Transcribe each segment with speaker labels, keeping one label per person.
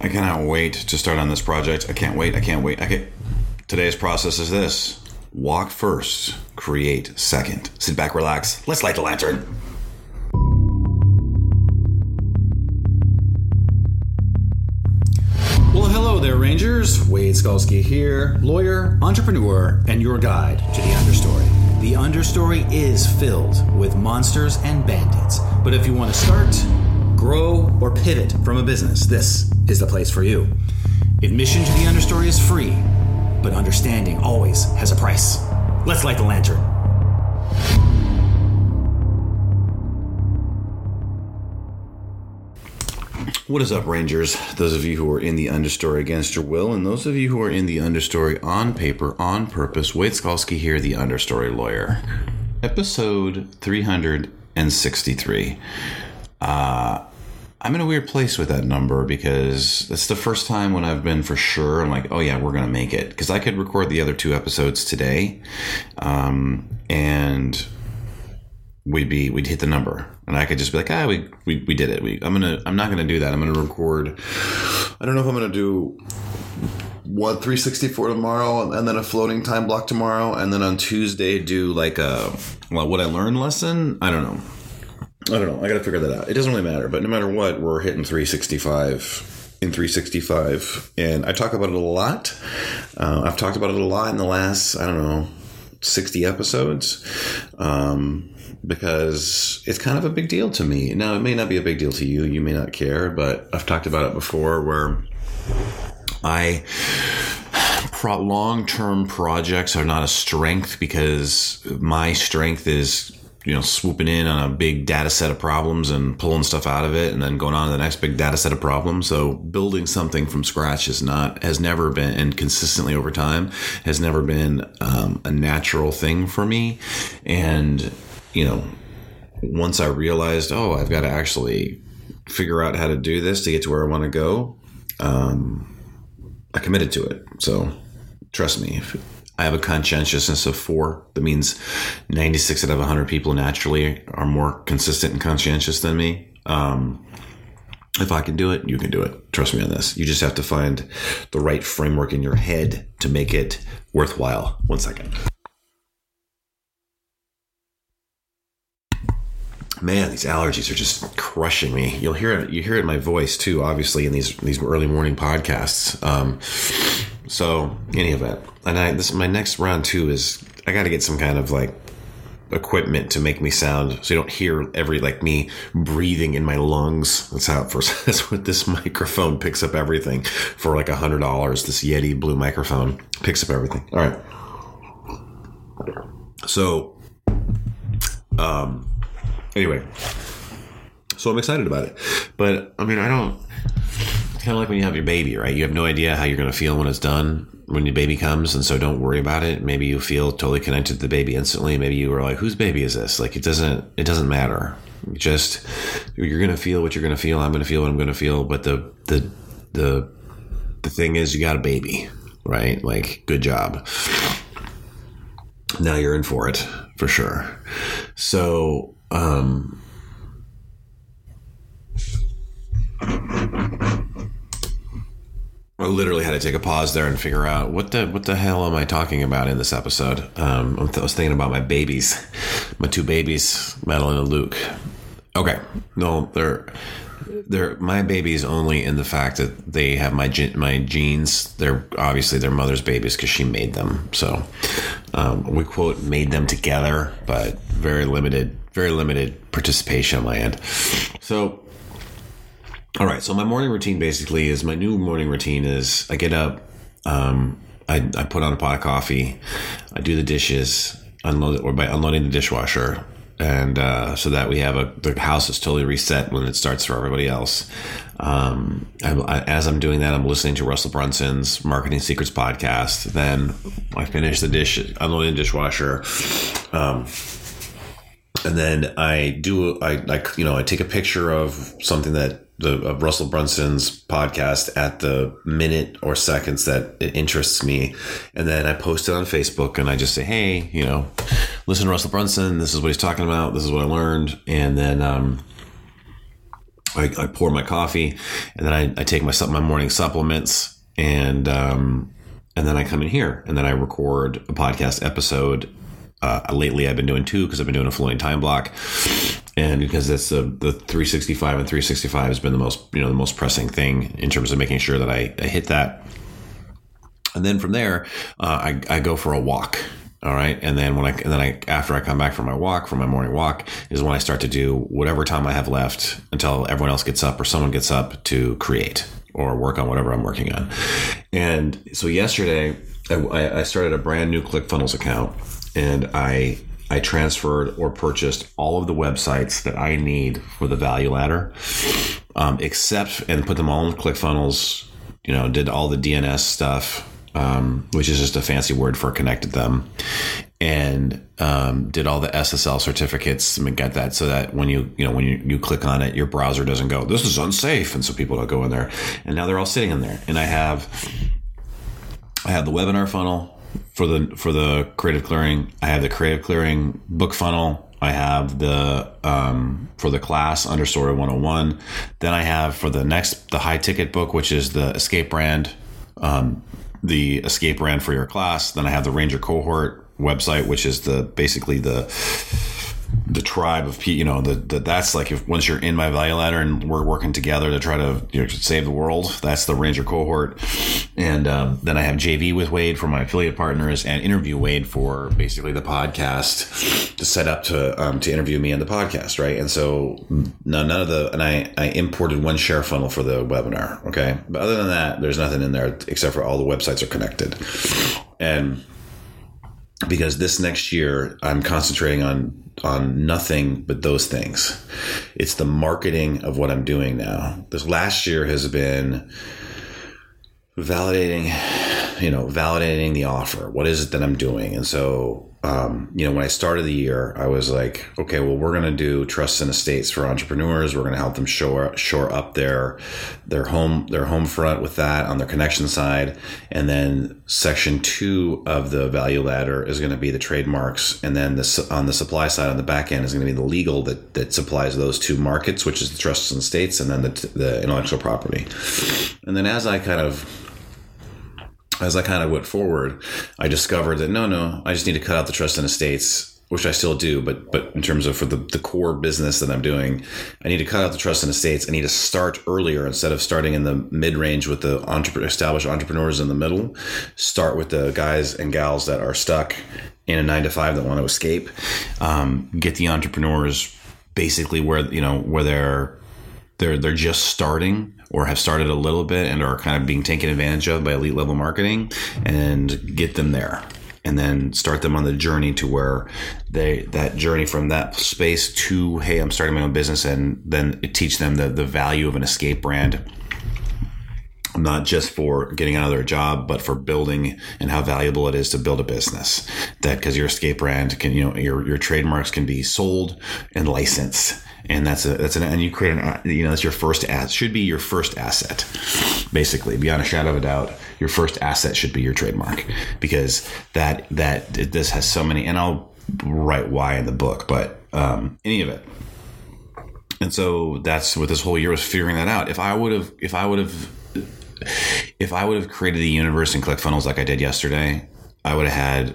Speaker 1: I cannot wait to start on this project. I can't wait. I can't wait. I can't. Today's process is this walk first, create second. Sit back, relax. Let's light the lantern.
Speaker 2: Well, hello there, Rangers. Wade Skalski here, lawyer, entrepreneur, and your guide to the understory. The understory is filled with monsters and bandits, but if you want to start, grow, or pivot from a business, this is the place for you. Admission to the understory is free, but understanding always has a price. Let's light the lantern.
Speaker 1: What is up, Rangers? Those of you who are in the understory against your will, and those of you who are in the understory on paper, on purpose. Wade Skalski here, the understory lawyer. Episode 363. Uh, I'm in a weird place with that number because it's the first time when I've been for sure. I'm like, oh yeah, we're gonna make it because I could record the other two episodes today, um, and we'd be we'd hit the number, and I could just be like, ah, we we, we did it. We I'm gonna I'm not gonna do that. I'm gonna record. I don't know if I'm gonna do what 364 tomorrow and then a floating time block tomorrow and then on tuesday do like a well what i learned lesson i don't know I don't know. I got to figure that out. It doesn't really matter, but no matter what, we're hitting 365 in 365, and I talk about it a lot. Uh, I've talked about it a lot in the last, I don't know, 60 episodes, um, because it's kind of a big deal to me. Now, it may not be a big deal to you. You may not care, but I've talked about it before where I long term projects are not a strength because my strength is you know swooping in on a big data set of problems and pulling stuff out of it and then going on to the next big data set of problems. So building something from scratch is not has never been and consistently over time has never been um, a natural thing for me. And you know once i realized oh i've got to actually figure out how to do this to get to where i want to go um, i committed to it. So trust me I have a conscientiousness of four. That means 96 out of 100 people naturally are more consistent and conscientious than me. Um, if I can do it, you can do it. Trust me on this. You just have to find the right framework in your head to make it worthwhile. One second. Man, these allergies are just crushing me. You'll hear it. You hear it in my voice too. Obviously, in these these early morning podcasts. Um, so, any event, and I this my next round too is I got to get some kind of like equipment to make me sound so you don't hear every like me breathing in my lungs. That's how it first. That's what this microphone picks up everything for like a hundred dollars. This Yeti blue microphone picks up everything. All right. So, um, anyway, so I'm excited about it, but I mean I don't kind of like when you have your baby, right? You have no idea how you're going to feel when it's done, when your baby comes, and so don't worry about it. Maybe you feel totally connected to the baby instantly. Maybe you were like, "Whose baby is this?" Like it doesn't it doesn't matter. Just you're to feel what you're to feel. I'm to feel what I'm to feel. But the the the the thing is, you got a baby, right? Like, good job. Now you're in for it for sure. So, um, literally had to take a pause there and figure out what the what the hell am I talking about in this episode. Um, I was thinking about my babies, my two babies, Madeline and Luke. Okay, no, they're they're my babies only in the fact that they have my my genes. They're obviously their mother's babies because she made them. So um, we quote made them together, but very limited, very limited participation on my end. So all right. So my morning routine basically is my new morning routine is I get up, um, I, I put on a pot of coffee, I do the dishes, unload it, or by unloading the dishwasher, and uh, so that we have a the house is totally reset when it starts for everybody else. Um, I, I, as I'm doing that, I'm listening to Russell Brunson's Marketing Secrets podcast. Then I finish the dish, unloading the dishwasher. Um, and then I do I like you know I take a picture of something that the Russell Brunson's podcast at the minute or seconds that it interests me, and then I post it on Facebook and I just say, hey, you know, listen to Russell Brunson. This is what he's talking about. This is what I learned, and then um, I, I pour my coffee, and then I, I take my my morning supplements, and um, and then I come in here, and then I record a podcast episode. Uh, lately, I've been doing two because I've been doing a floating time block, and because that's the the 365 and 365 has been the most you know the most pressing thing in terms of making sure that I, I hit that. And then from there, uh, I, I go for a walk. All right. And then when I, and then I, after I come back from my walk, from my morning walk, is when I start to do whatever time I have left until everyone else gets up or someone gets up to create or work on whatever I'm working on. And so yesterday, I, I started a brand new ClickFunnels account and I, I transferred or purchased all of the websites that I need for the value ladder, um, except and put them all in ClickFunnels. You know, did all the DNS stuff, um, which is just a fancy word for connected them, and um, did all the SSL certificates and get that so that when you you know when you, you click on it, your browser doesn't go this is unsafe, and so people don't go in there. And now they're all sitting in there, and I have I have the webinar funnel for the for the creative clearing. I have the creative clearing book funnel. I have the um, for the class understory 101. Then I have for the next the high ticket book, which is the escape brand, um, the escape brand for your class. Then I have the Ranger cohort website, which is the basically the the tribe of people, you know, the, that's like if once you're in my value ladder and we're working together to try to you know, save the world, that's the Ranger cohort. And um, then I have JV with Wade for my affiliate partners and interview Wade for basically the podcast to set up to um, to interview me on the podcast, right? And so none, none of the and I I imported one share funnel for the webinar, okay. But other than that, there's nothing in there except for all the websites are connected, and because this next year I'm concentrating on on nothing but those things. It's the marketing of what I'm doing now. This last year has been validating, you know, validating the offer. What is it that I'm doing? And so um, you know, when I started the year, I was like, okay, well, we're going to do trusts and estates for entrepreneurs. We're going to help them shore shore up their their home their home front with that on their connection side, and then section two of the value ladder is going to be the trademarks, and then this on the supply side on the back end is going to be the legal that that supplies those two markets, which is the trusts and estates, and then the the intellectual property, and then as I kind of as I kind of went forward, I discovered that no, no, I just need to cut out the trust and estates, which I still do, but but in terms of for the, the core business that I'm doing, I need to cut out the trust and estates. I need to start earlier instead of starting in the mid range with the entrepreneur, established entrepreneurs in the middle. Start with the guys and gals that are stuck in a nine to five that want to escape. Um, get the entrepreneurs basically where you know where they're they're they're just starting or have started a little bit and are kind of being taken advantage of by elite level marketing and get them there. And then start them on the journey to where they that journey from that space to hey i'm starting my own business and then teach them the, the value of an escape brand. Not just for getting their job, but for building and how valuable it is to build a business. That because your escape brand can, you know, your your trademarks can be sold and licensed and that's a that's an and you create an you know that's your first asset should be your first asset basically. Beyond a shadow of a doubt your first asset should be your trademark. Because that that this has so many and I'll write why in the book but um, any of it. And so that's what this whole year was figuring that out. If I would have if I would have if I would have created the universe in ClickFunnels like I did yesterday I would have had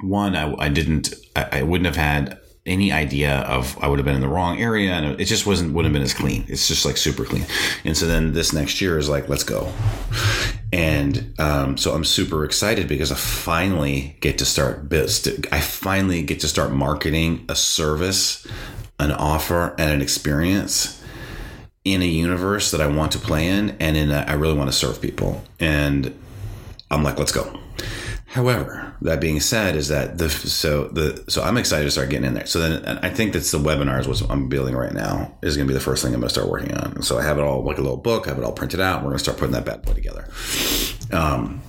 Speaker 1: one I, I didn't I, I wouldn't have had any idea of I would have been in the wrong area and it just wasn't wouldn't have been as clean. It's just like super clean. And so then this next year is like, let's go. And um, so I'm super excited because I finally get to start I finally get to start marketing a service, an offer, and an experience in a universe that I want to play in and in a, I really want to serve people. And I'm like, let's go. However, that being said, is that the so the so I'm excited to start getting in there. So then I think that's the webinars what I'm building right now is going to be the first thing I'm going to start working on. And so I have it all like a little book, I have it all printed out. We're going to start putting that bad boy together. Um,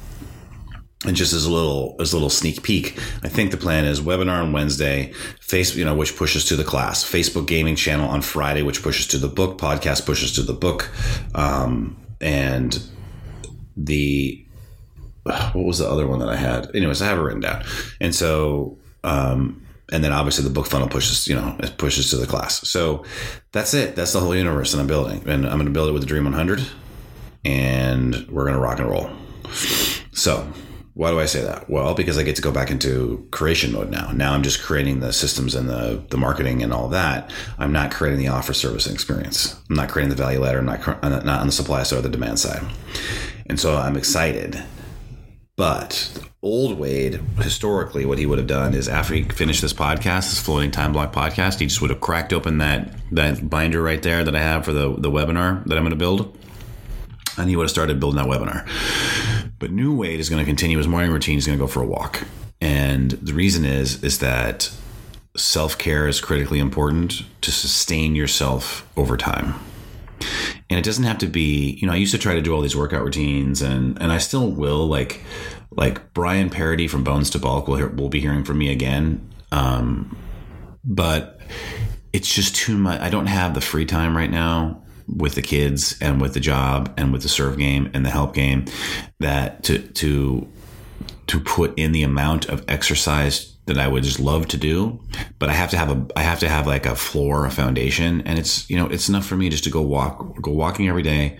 Speaker 1: and just as a little as a little sneak peek, I think the plan is webinar on Wednesday, Facebook, you know, which pushes to the class, Facebook gaming channel on Friday, which pushes to the book, podcast pushes to the book, um, and the what was the other one that I had? Anyways, I have it written down. And so, um, and then obviously the book funnel pushes, you know, it pushes to the class. So that's it. That's the whole universe that I'm building, and I'm going to build it with the Dream 100, and we're going to rock and roll. So why do I say that? Well, because I get to go back into creation mode now. Now I'm just creating the systems and the, the marketing and all that. I'm not creating the offer service experience. I'm not creating the value ladder. I'm not, not on the supply side or the demand side. And so I'm excited. But old Wade, historically, what he would have done is after he finished this podcast, this floating time block podcast, he just would have cracked open that that binder right there that I have for the, the webinar that I'm going to build. And he would have started building that webinar. But New Wade is going to continue his morning routine. He's going to go for a walk, and the reason is is that self care is critically important to sustain yourself over time. And it doesn't have to be, you know, I used to try to do all these workout routines, and and I still will. Like like Brian Parody from Bones to Bulk will hear, will be hearing from me again. Um, but it's just too much. I don't have the free time right now with the kids and with the job and with the serve game and the help game that to to to put in the amount of exercise that I would just love to do, but I have to have a I have to have like a floor, a foundation, and it's you know it's enough for me just to go walk, go walking every day,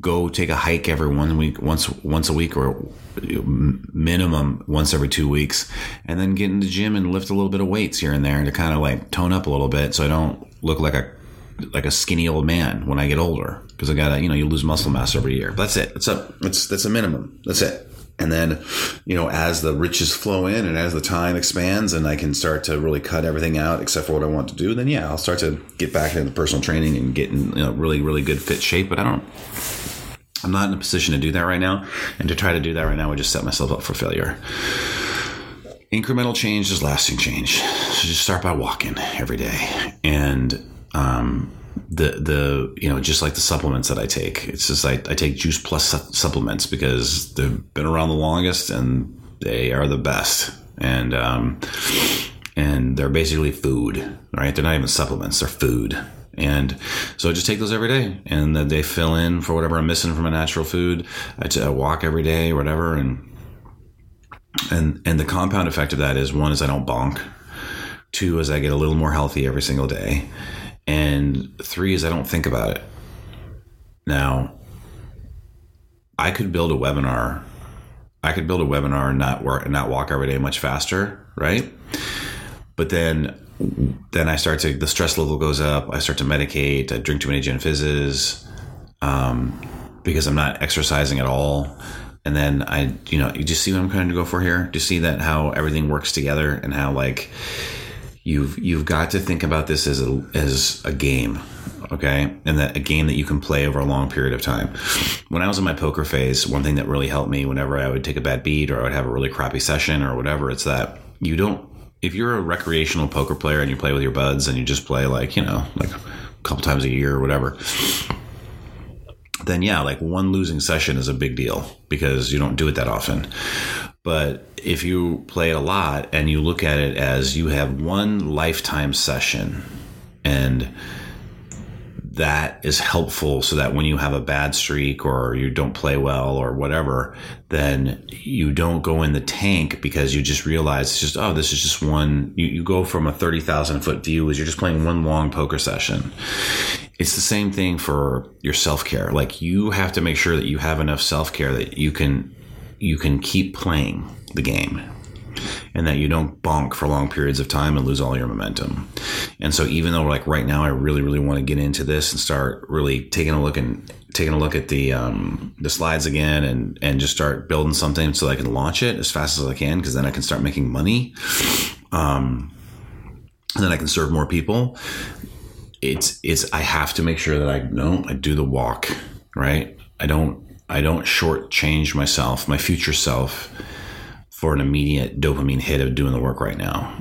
Speaker 1: go take a hike every one week, once once a week, or minimum once every two weeks, and then get in the gym and lift a little bit of weights here and there to kind of like tone up a little bit, so I don't look like a like a skinny old man when I get older because I gotta you know you lose muscle mass every year. That's it. That's a that's that's a minimum. That's it. And then, you know, as the riches flow in and as the time expands and I can start to really cut everything out except for what I want to do, then yeah, I'll start to get back into personal training and get in you know, really, really good fit shape. But I don't, I'm not in a position to do that right now. And to try to do that right now would just set myself up for failure. Incremental change is lasting change. So just start by walking every day. And, um, the the you know just like the supplements that I take. It's just I, I take Juice Plus su- supplements because they've been around the longest and they are the best. And um, and they're basically food, right? They're not even supplements; they're food. And so I just take those every day, and then they fill in for whatever I'm missing from a natural food. I, t- I walk every day, or whatever, and and and the compound effect of that is one is I don't bonk. Two is I get a little more healthy every single day and three is I don't think about it. Now, I could build a webinar. I could build a webinar and not work and not walk every day much faster, right? But then then I start to the stress level goes up. I start to medicate. I drink too many gin fizzes um, because I'm not exercising at all. And then I, you know, you just see what I'm trying to go for here. Do you see that how everything works together and how like you've you've got to think about this as a as a game okay? And that a game that you can play over a long period of time. When i was in my poker phase one thing that really helped me whenever i would take a bad beat or i would have a really crappy session or whatever it's that you don't if you're a recreational poker player and you play with your buds and you just play like you know like a couple times a year or whatever then yeah like one losing session is a big deal because you don't do it that often but if you play a lot and you look at it as you have one lifetime session and that is helpful so that when you have a bad streak or you don't play well or whatever, then you don't go in the tank because you just realize it's just, oh, this is just one. You, you go from a 30,000 foot view as you're just playing one long poker session. It's the same thing for your self care. Like you have to make sure that you have enough self care that you can you can keep playing the game and that you don't bonk for long periods of time and lose all your momentum. And so even though like right now I really really want to get into this and start really taking a look and taking a look at the um, the slides again and and just start building something so I can launch it as fast as I can because then I can start making money. Um, and then I can serve more people. It's it's I have to make sure that I don't I do the walk, right? I don't I don't shortchange myself, my future self, for an immediate dopamine hit of doing the work right now.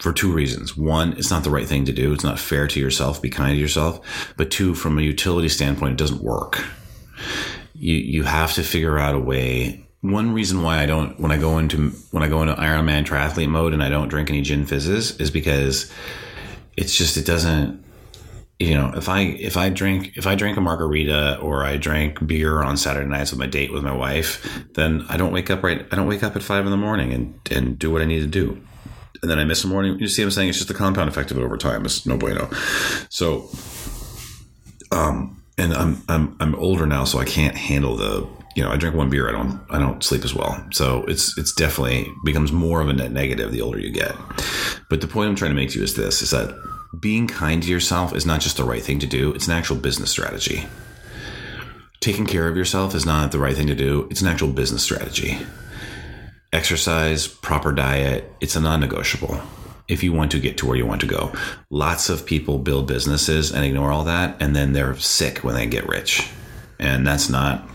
Speaker 1: For two reasons. One, it's not the right thing to do. It's not fair to yourself. Be kind to yourself. But two, from a utility standpoint, it doesn't work. You you have to figure out a way. One reason why I don't when I go into when I go into Ironman triathlete mode and I don't drink any gin fizzes is because it's just it doesn't you know, if I if I drink if I drink a margarita or I drink beer on Saturday nights with my date with my wife, then I don't wake up right. I don't wake up at five in the morning and and do what I need to do. and then I miss a morning. You see what I'm saying? It's just the compound effect of it over time. It's no bueno. So, um, and I'm I'm I'm older now, so I can't handle the you know I drink one beer, I don't I don't sleep as well. So it's it's definitely becomes more of a net negative the older you get. But the point I'm trying to make to you is this: is that being kind to yourself is not just the right thing to do; it's an actual business strategy. Taking care of yourself is not the right thing to do; it's an actual business strategy exercise, proper diet, it's a non negotiable if you want to get to where you want to go. Lots of people build businesses and ignore all that, and then they're sick when they get rich. And that's not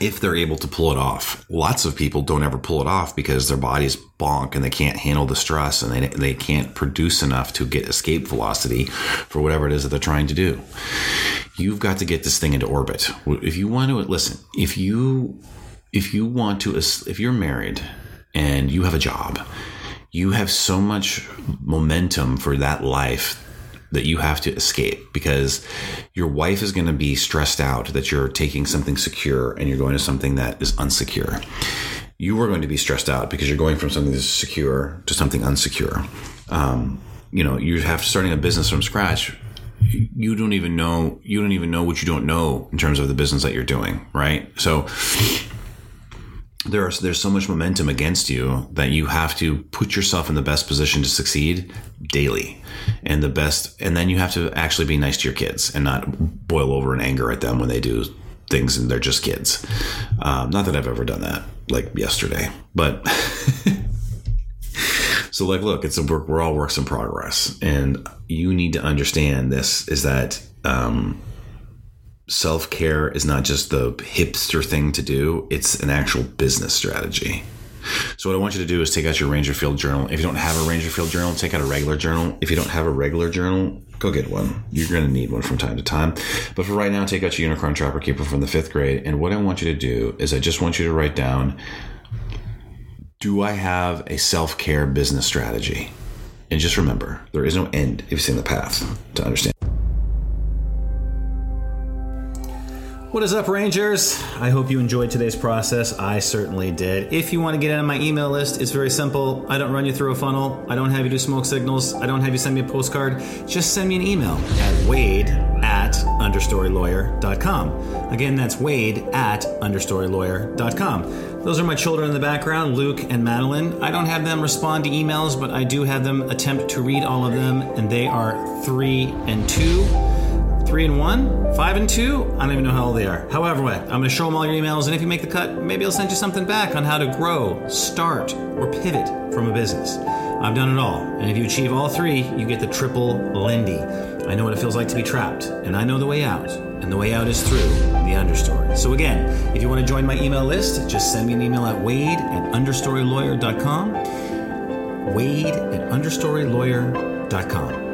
Speaker 1: if they're able to pull it off. Lots of people don't ever pull it off because their bodies bonk and they can't handle the stress and they, they can't produce enough to get escape velocity for whatever it is that they're trying to do. You've got to get this thing into orbit. If you want to listen, if you if you want to if you're married and you have a job, you have so much momentum for that life that you have to escape because your wife is going to be stressed out that you're taking something secure and you're going to something that is unsecure. You are going to be stressed out because you're going from something that's secure to something unsecure. Um, you know, you have to starting a business from scratch. You don't even know. You don't even know what you don't know in terms of the business that you're doing, right? So there there's so much momentum against you that you have to put yourself in the best position to succeed daily. And the best and then you have to actually be nice to your kids and not boil over in anger at them when they do things and they're just kids. Um, not that i've ever done that like yesterday but so like look it's a work we're all works in progress. And you need to understand this is that um, self care is not just the hipster thing to do, it's an actual business strategy. So, what I want you to do is take out your Rangerfield journal. If you don't have a Rangerfield journal, take out a regular journal. If you don't have a regular journal, go get one. You're going to need one from time to time. But for right now, take out your Unicorn Trapper Keeper from the fifth grade. And what I want you to do is I just want you to write down Do I have a self care business strategy? And just remember, there is no end if you see the path to understand.
Speaker 3: What is up, Rangers? I hope you enjoyed today's process. I certainly did. If you want to get on my email list, it's very simple. I don't run you through a funnel. I don't have you do smoke signals. I don't have you send me a postcard. Just send me an email at wade at understorylawyer.com. Again, that's wade at understorylawyer.com. Those are my children in the background, Luke and Madeline. I don't have them respond to emails, but I do have them attempt to read all of them, and they are three and two three and one, five and two. I don't even know how old they are. However, I'm going to show them all your emails, and if you make the cut, maybe I'll send you something back on how to grow, start, or pivot from a business. I've done it all, and if you achieve all three, you get the triple Lindy. I know what it feels like to be trapped, and I know the way out, and the way out is through the understory. So again, if you want to join my email list, just send me an email at wade at understorylawyer.com. Wade at understorylawyer.com.